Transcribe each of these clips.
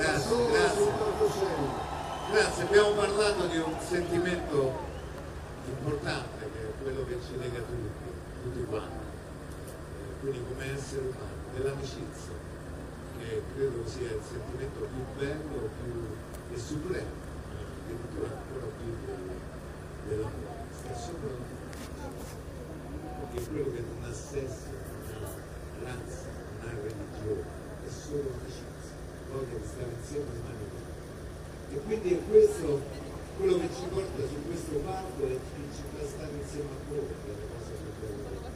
Grazie, grazie. Grazie, abbiamo parlato di un sentimento importante che è quello che ci lega tutti, tutti quanti, Eh, quindi come esseri umani, dell'amicizia, che credo sia il sentimento più bello più, e supremo, addirittura ancora più del- dell'amore, sta sopra che è quello che non ha sesso, non ha razza, non ha religione, è solo amicizia, mano in mano. E quindi è questo quello che ci porta su questo palco e che ci fa stare insieme a voi, che è la cosa più bella.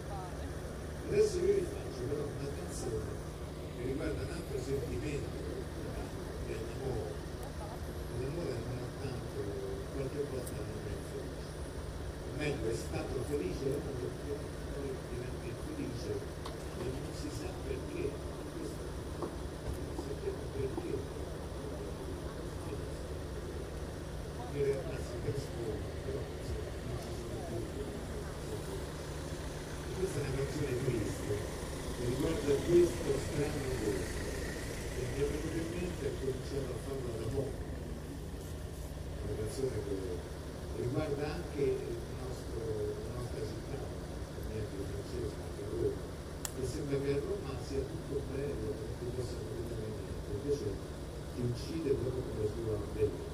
Adesso io vi faccio però una canzone che riguarda un altro sentimento, che è l'amore. L'amore non è tanto, qualche volta non è felice. O meglio, è stato felice che poi diventa infelice e non si sa perché. Questo non sappiamo perché. In realtà si nasconde, però insomma, non ci sono tutti. Questa è una canzone triste che riguarda questo strano gosto che mi è venuto in mente e ho cominciato a farlo da poco. Canzone che riguarda anche nostro, la nostra città, niente di Francesco, anche Roma, che sembra che a Roma sia tutto bello, non ti possa capitare niente, invece ti uccide proprio con la sua bellezza.